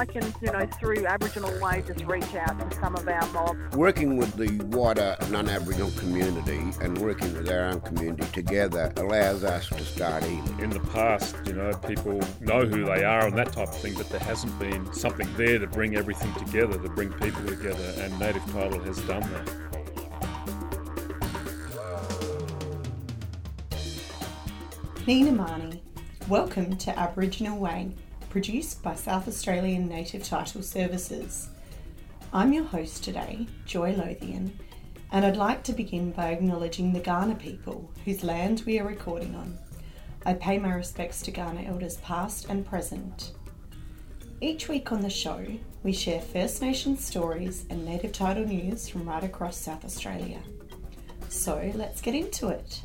I can, you know, through Aboriginal Way, just reach out to some of our mob. Working with the wider non-Aboriginal community and working with our own community together allows us to start healing. In the past, you know, people know who they are and that type of thing, but there hasn't been something there to bring everything together, to bring people together, and Native Title has done that. Niina marni, welcome to Aboriginal Way, produced by South Australian Native Title Services. I'm your host today, Joy Lothian, and I'd like to begin by acknowledging the Kaurna people whose land we are recording on. I pay my respects to Kaurna elders past and present. Each week on the show, we share First Nations stories and native title news from right across South Australia. So let's get into it.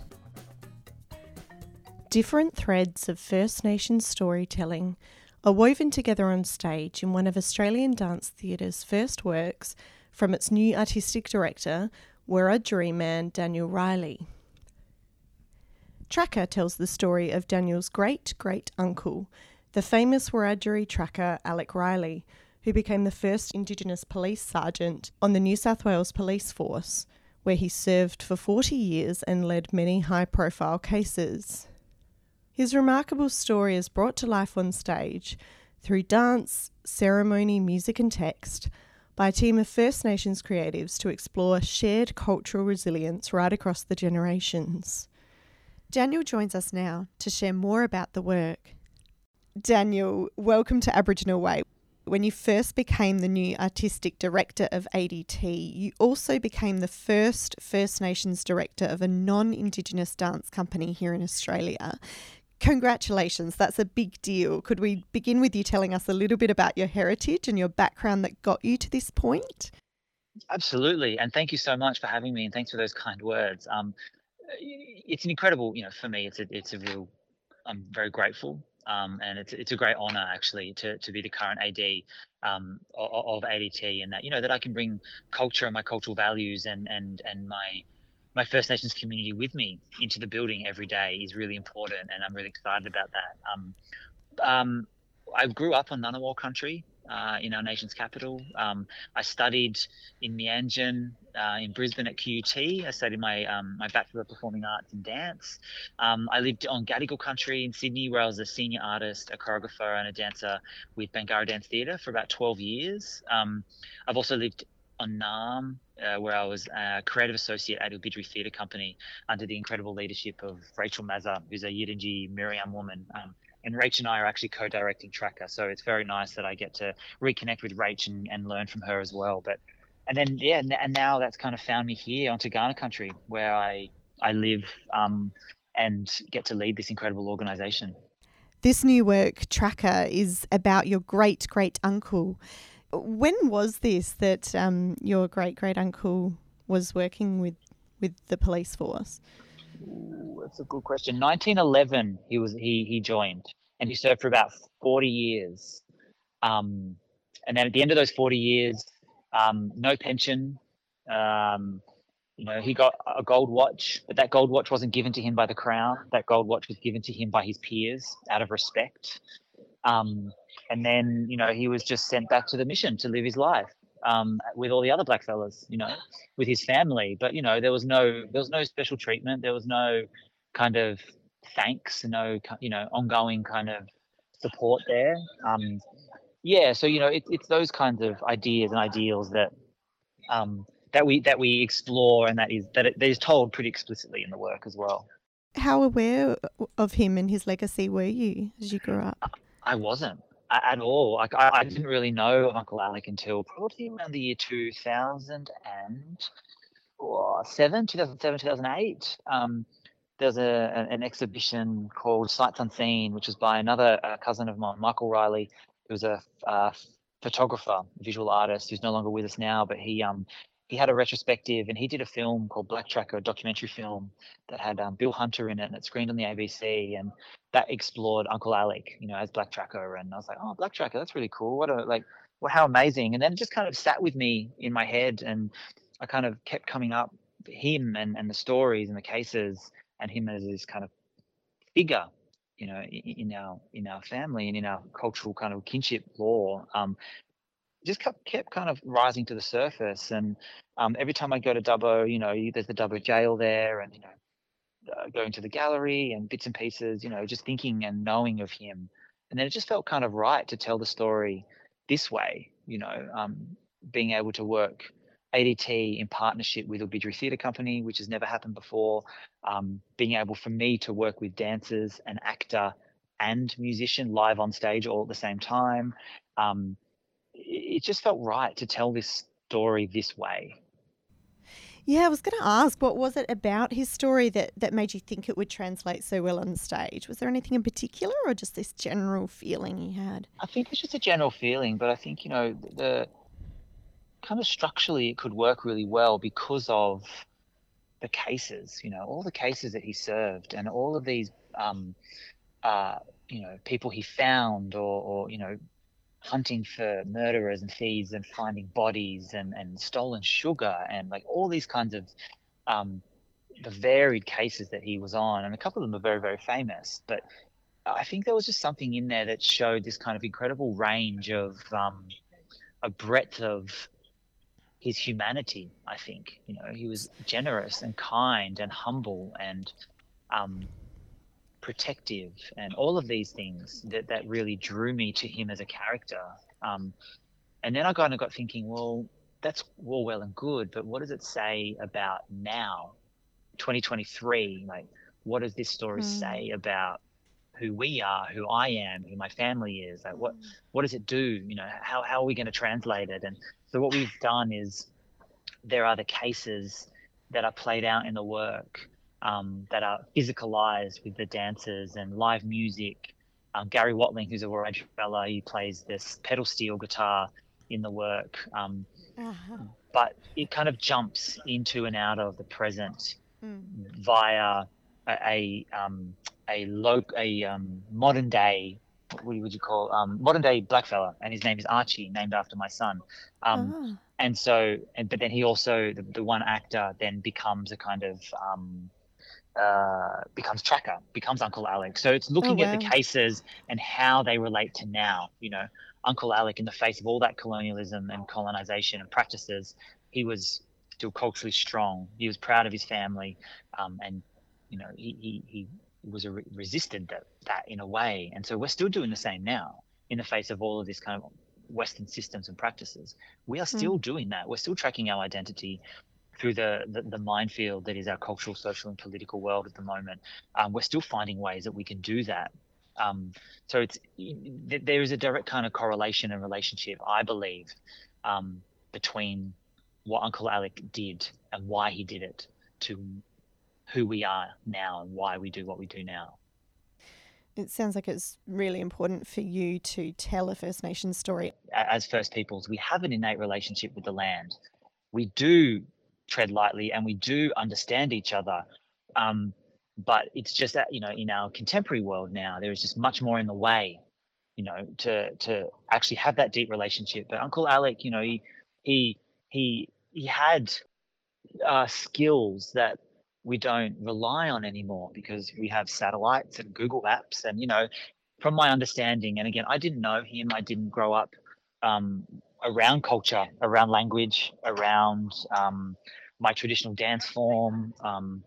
Different threads of First Nations storytelling are woven together on stage in one of Australian Dance Theatre's first works from its new artistic director, Wiradjuri man Daniel Riley. Tracker tells the story of Daniel's great great uncle, the famous Wiradjuri tracker Alec Riley, who became the first Indigenous police sergeant on the New South Wales Police Force, where he served for 40 years and led many high profile cases. His remarkable story is brought to life on stage through dance, ceremony, music, and text by a team of First Nations creatives to explore shared cultural resilience right across the generations. Daniel joins us now to share more about the work. Daniel, welcome to Aboriginal Way. When you first became the new artistic director of ADT, you also became the first First Nations director of a non Indigenous dance company here in Australia. Congratulations, that's a big deal. Could we begin with you telling us a little bit about your heritage and your background that got you to this point? Absolutely, and thank you so much for having me, and thanks for those kind words. Um, it's an incredible, you know, for me, it's a, it's a real. I'm very grateful um, and it's it's a great honor actually to to be the current AD um, of, of ADT, and that you know that I can bring culture and my cultural values and and and my my First Nations community with me into the building every day is really important, and I'm really excited about that. Um, um, I grew up on Ngunnawal country uh, in our nation's capital. Um, I studied in Meanjin uh, in Brisbane at QUT. I studied my um, my Bachelor of Performing Arts in Dance. Um, I lived on Gadigal country in Sydney, where I was a senior artist, a choreographer, and a dancer with Bangarra Dance Theatre for about 12 years. Um, I've also lived on Naarm, uh, where I was a creative associate at Ilbijerri Theatre Company under the incredible leadership of Rachael Maza, who's a Yidinji Meriam woman. Um, and Rach and I are actually co-directing Tracker, so it's very nice that I get to reconnect with Rach and, and learn from her as well. But and then yeah, and now that's kind of found me here onto Kaurna country, where I I live um, and get to lead this incredible organisation. This new work, Tracker, is about your great great uncle. When was this that um, your great great uncle was working with with the police force? Ooh, that's a good question. 1911, he was he he joined, and he served for about 40 years. Um, and then at the end of those 40 years, um, no pension. Um, you know, he got a gold watch, but that gold watch wasn't given to him by the crown. That gold watch was given to him by his peers out of respect. Um, and then, you know, he was just sent back to the mission to live his life um, with all the other black fellas, you know, with his family. But you know, there was no there was no special treatment. There was no kind of thanks, no you know ongoing kind of support there. Um, yeah, so you know, it, it's those kinds of ideas and ideals that um, that we that we explore, and that is that it, that is told pretty explicitly in the work as well. How aware of him and his legacy were you as you grew up? I wasn't at all. Like I, I, didn't really know of Uncle Alec until probably around the year 2007, 2007, 2008. Um, there's a, an exhibition called Sights Unseen, which was by another uh, cousin of mine, Michael Riley, who was a uh, photographer, visual artist, who's no longer with us now, but he um, he had a retrospective and he did a film called Black Tracker, a documentary film that had um, Bill Hunter in it and it screened on the ABC and that explored Uncle Alec, you know, as Black Tracker. And I was like, oh, Black Tracker, that's really cool. What a, like, well, how amazing. And then it just kind of sat with me in my head and I kind of kept coming up him and, and the stories and the cases and him as this kind of figure you know, in, our in our family and in our cultural kind of kinship law, um, just kept, kept kind of rising to the surface. And um, every time I go to Dubbo, you know, there's the Dubbo jail there, and you know, uh, going to the gallery and bits and pieces, you know, just thinking and knowing of him. And then it just felt kind of right to tell the story this way, you know, um, being able to work ADT in partnership with Ilbijerri Theatre Company, which has never happened before. Um, being able for me to work with dancers, an actor, and musician live on stage all at the same time. Um, it just felt right to tell this story this way. Yeah, I was going to ask, what was it about his story that, that made you think it would translate so well on stage? Was there anything in particular, or just this general feeling he had? I think it's just a general feeling, but I think you know the kind of structurally it could work really well because of the cases. You know, all the cases that he served, and all of these, um, uh, you know, people he found, or, or you know, hunting for murderers and thieves and finding bodies and, and stolen sugar and like all these kinds of um, the varied cases that he was on. And a couple of them are very, very famous. But I think there was just something in there that showed this kind of incredible range of um, a breadth of his humanity. I think you know he was generous and kind and humble and um, protective and all of these things that, that really drew me to him as a character. Um, and then I kind of got thinking, well, that's all well and good, but what does it say about now, 2023? Like, what does this story mm. say about who we are, who I am, who my family is? Like, what what does it do? You know, how how are we going to translate it? And so what we've done is there are the cases that are played out in the work um, that are physicalized with the dancers and live music. Um, Gary Watling, who's a Wiradjuri fella, he plays this pedal steel guitar in the work. Um, uh-huh. But it kind of jumps into and out of the present mm. via a a, um, a, lo- a um, modern day what would you call um, modern day blackfella, and his name is Archie, named after my son. Um, uh-huh. And so, and but then he also the, the one actor then becomes a kind of um, uh, becomes tracker, becomes Uncle Alec. So it's looking oh, wow. at the cases and how they relate to now. You know, Uncle Alec, in the face of all that colonialism and colonization and practices, he was still culturally strong. He was proud of his family, um, and you know, he he, he was a re- resisted that that in a way. And so we're still doing the same now in the face of all of this kind of Western systems and practices. We are hmm. still mm. doing that. We're still tracking our identity through the, the, the, minefield that is our cultural, social, and political world at the moment. Um, we're still finding ways that we can do that. Um, so it's there is a direct kind of correlation and relationship, I believe, um, between what Uncle Alec did and why he did it to who we are now and why we do what we do now. It sounds like it's really important for you to tell a First Nations story. As First Peoples, we have an innate relationship with the land. We do tread lightly and we do understand each other. Um, but it's just that you know in our contemporary world now there is just much more in the way you know to to actually have that deep relationship but uncle alec you know he he he he had uh, skills that we don't rely on anymore because we have satellites and google maps and you know from my understanding and again i didn't know him i didn't grow up um, around culture, around language, around um, my traditional dance form. Um,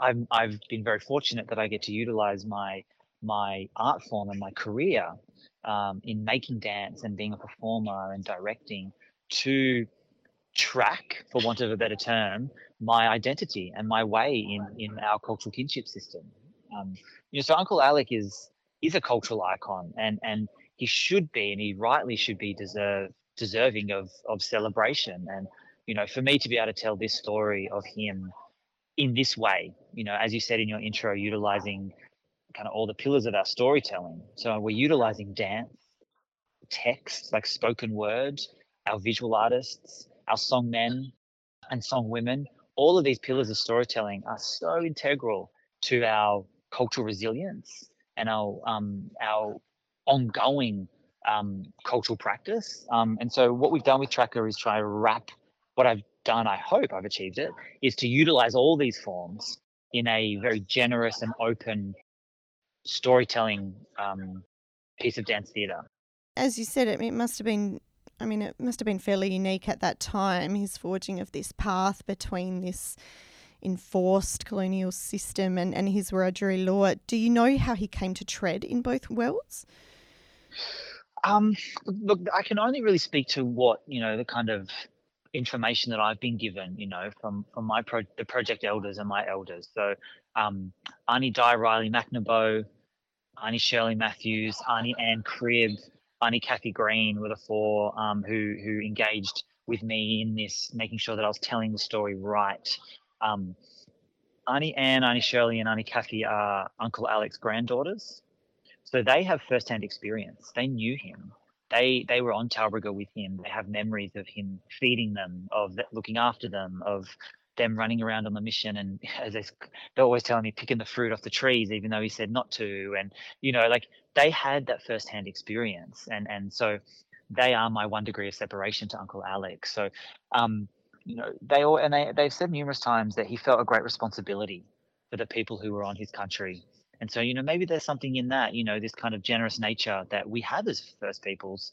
I've, I've been very fortunate that I get to utilize my my art form and my career um, in making dance and being a performer and directing to track, for want of a better term, my identity and my way in in our cultural kinship system. Um, you know, so Uncle Alec is is a cultural icon, and and he should be, and he rightly should be deserve deserving of of celebration. And you know, for me to be able to tell this story of him in this way, you know, as you said in your intro, utilizing kind of all the pillars of our storytelling. So we're utilizing dance, text, like spoken word, our visual artists, our song men and song women. All of these pillars of storytelling are so integral to our cultural resilience and our um, our ongoing um, cultural practice. Um, and so what we've done with Tracker is try to wrap what I've done, I hope I've achieved it, is to utilize all these forms in a very generous and open storytelling um, piece of dance theatre. As you said, it, must have been. I mean, it must have been fairly unique at that time. His forging of this path between this enforced colonial system and, and his Wiradjuri law. Do you know how he came to tread in both worlds? Um, look, I can only really speak to what you know the kind of information that I've been given, you know, from from my pro- the project elders and my elders. So, um, Arnie Di Riley McNabo, Arnie Shirley Matthews, Arnie Ann Cribb, Arnie Kathy Green were the four um, who who engaged with me in this, making sure that I was telling the story right. Um, Arnie Ann, Arnie Shirley, and Arnie Kathy are Uncle Alec's granddaughters. So they have firsthand experience. They knew him. They they were on Talbragar with him. They have memories of him feeding them, of looking after them, of them running around on the mission. And as they, they're always telling me, picking the fruit off the trees, even though he said not to. And you know, like they had that firsthand experience. And and so they are my one degree of separation to Uncle Alec So, um, you know, they all and they they've said numerous times that he felt a great responsibility for the people who were on his country and so, you know, maybe there's something in that, you know, this kind of generous nature that we have as First Peoples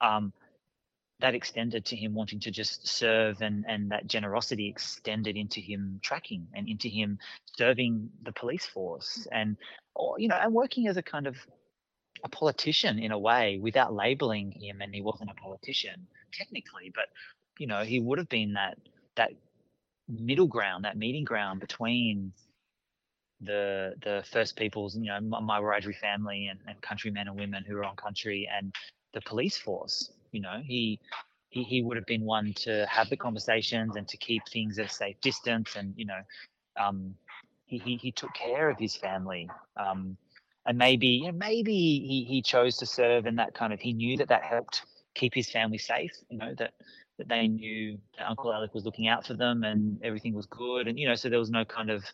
um, that extended to him wanting to just serve and, and that generosity extended into him tracking and into him serving the police force and, or, you know, and working as a kind of a politician in a way without labeling him. And he wasn't a politician technically, but, you know, he would have been that, that middle ground, that meeting ground between the the First Peoples, you know, my, Wiradjuri family and, and country men and women who are on country and the police force. You know, he he, he would have been one to have the conversations and to keep things at a safe distance. And you know, um, he, he he took care of his family. Um, and maybe you know, maybe he he chose to serve, and that kind of he knew that that helped keep his family safe. You know that that they knew that Uncle Alec was looking out for them and everything was good, and you know, so there was no kind of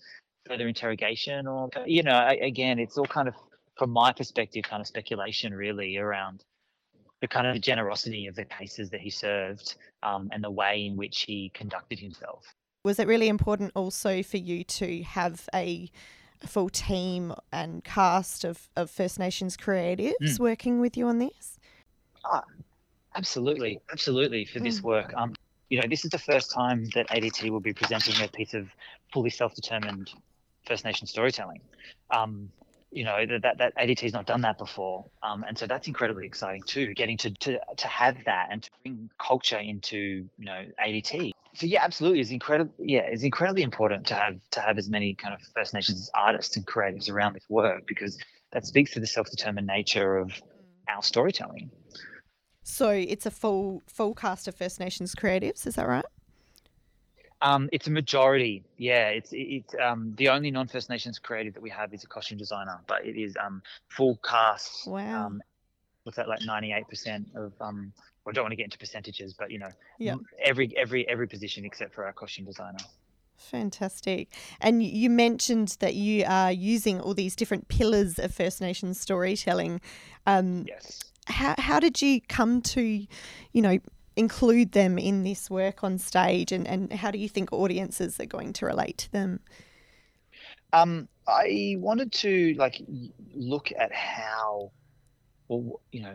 further interrogation or you know again it's all kind of from my perspective kind of speculation really around the kind of generosity of the cases that he served um, and the way in which he conducted himself was it really important also for you to have a full team and cast of, of First Nations creatives mm. working with you on this? Oh, absolutely, absolutely for mm. this work. Um, you know, this is the first time that ADT will be presenting a piece of fully self-determined First Nation storytelling. Um, you know that that ADT has not done that before, um, and so that's incredibly exciting too. Getting to to to have that and to bring culture into you know ADT. So yeah, absolutely, it's incredible. Yeah, it's incredibly important to have to have as many kind of First Nations artists and creatives around this work because that speaks to the self-determined nature of our storytelling. So it's a full full cast of First Nations creatives, is that right? Um, it's a majority. Yeah, it's it's um, the only non First Nations creative that we have is a costume designer, but it is um, full cast. Wow. Um, what's that like? Ninety eight percent of um. Well, I don't want to get into percentages, but you know, yeah. every every every position except for our costume designer. Fantastic. And you mentioned that you are using all these different pillars of First Nations storytelling. Um, yes. How, how did you come to, you know, include them in this work on stage and, and how do you think audiences are going to relate to them? Um, i wanted to like look at how well you know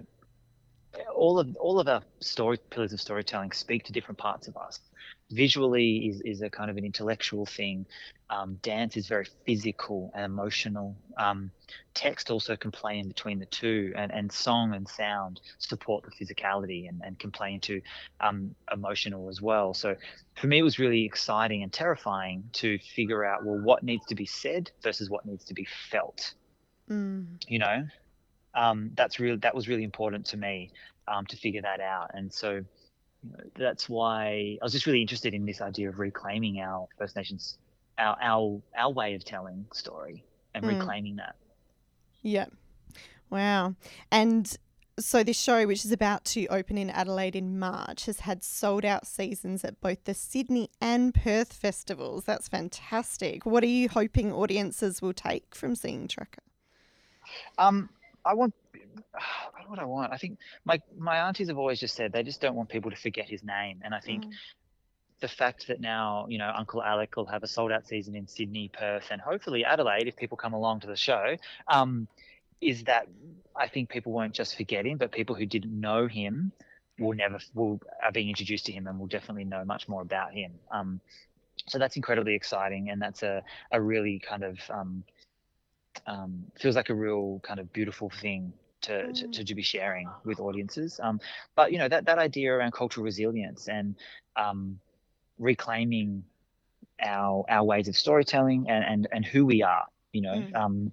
all of all of our story pillars of storytelling speak to different parts of us visually is, is a kind of an intellectual thing. Um, dance is very physical and emotional. Um, text also can play in between the two, and, and song and sound support the physicality and, and can play into um, emotional as well. So for me, it was really exciting and terrifying to figure out well what needs to be said versus what needs to be felt. Mm. You know, um, that's really that was really important to me um, to figure that out, and so that's why I was just really interested in this idea of reclaiming our First Nations, our our our way of telling story and mm. reclaiming that. Yeah. Wow. And so this show, which is about to open in Adelaide in March, has had sold out seasons at both the Sydney and Perth festivals. That's fantastic. What are you hoping audiences will take from seeing Tracker? Um, I want what do I want? I think my my aunties have always just said they just don't want people to forget his name, and I think mm. the fact that now you know Uncle Alec will have a sold out season in Sydney, Perth, and hopefully Adelaide if people come along to the show, um, is that I think people won't just forget him, but people who didn't know him will never will are being introduced to him and will definitely know much more about him. Um, so that's incredibly exciting, and that's a a really kind of um, um, feels like a real kind of beautiful thing to, mm. to, to, be sharing with audiences. Um, but you know that that idea around cultural resilience and um, reclaiming our our ways of storytelling and and, and who we are. You know. Mm. Um,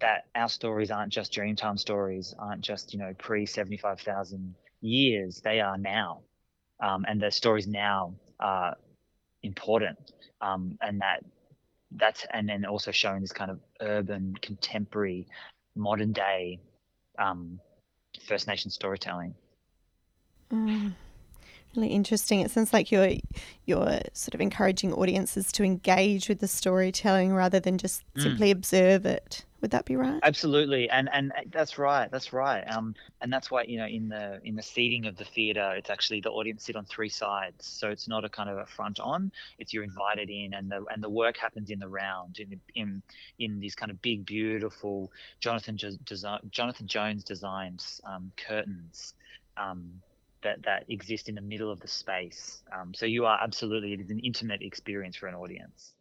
that our stories aren't just Dreamtime stories, aren't just you know pre seventy five thousand years. They are now, um, and the stories now are important, um, and that that's and then also showing this kind of urban, contemporary, modern day um, First Nation storytelling. Mm, really interesting. It sounds like you're you're sort of encouraging audiences to engage with the storytelling rather than just mm. simply observe it. Would that be right? Absolutely, and and uh, that's right. That's right. Um, and that's why you know in the in the seating of the theatre, it's actually the audience sit on three sides, so it's not a kind of a front on. It's you're invited in, and the and the work happens in the round in in in these kind of big, beautiful Jonathan design, Jonathan Jones designed um, curtains. Um, that, that exist in the middle of the space. Um, so you are absolutely, it is an intimate experience for an audience.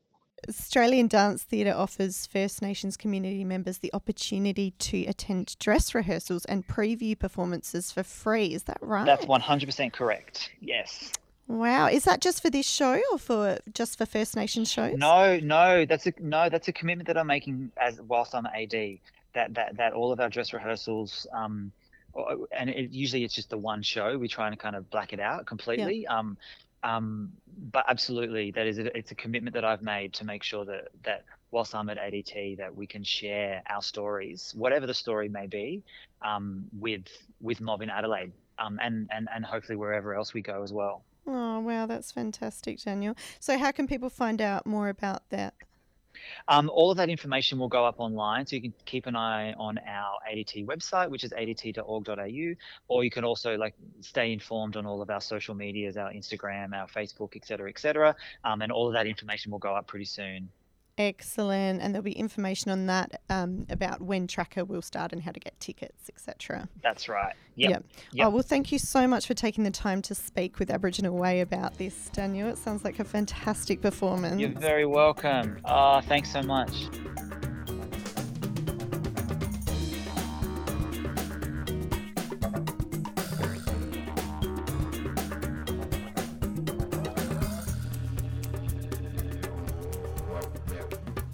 Australian Dance Theatre offers First Nations community members the opportunity to attend dress rehearsals and preview performances for free. Is that right? That's 100% correct. Yes. Wow, is that just for this show or for just for First Nation shows? No, no, that's a no, that's a commitment that I'm making as whilst I'm AD. That that that all of our dress rehearsals, um, and it, usually it's just the one show. We try and kind of black it out completely. Yeah. Um, um, but absolutely, that is a, it's a commitment that I've made to make sure that that whilst I'm at ADT, that we can share our stories, whatever the story may be, um, with with Mob in Adelaide, um, and and and hopefully wherever else we go as well. Oh wow, that's fantastic, Daniel. So how can people find out more about that? Um, all of that information will go up online, so you can keep an eye on our ADT website, which is adt.org.au, or you can also like stay informed on all of our social medias, our Instagram, our Facebook, etc., etc. Um, and all of that information will go up pretty soon. Excellent. And there'll be information on that um, about when Tracker will start and how to get tickets, etc. That's right. Yep. yep. yep. Oh, well, thank you so much for taking the time to speak with Aboriginal Way about this, Daniel. It sounds like a fantastic performance. You're very welcome. Oh, thanks so much.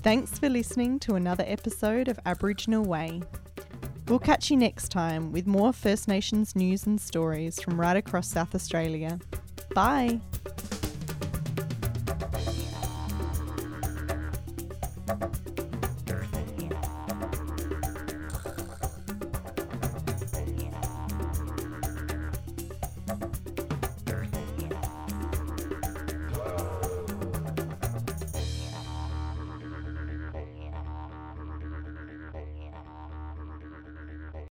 Thanks for listening to another episode of Aboriginal Way. We'll catch you next time with more First Nations news and stories from right across South Australia. Bye!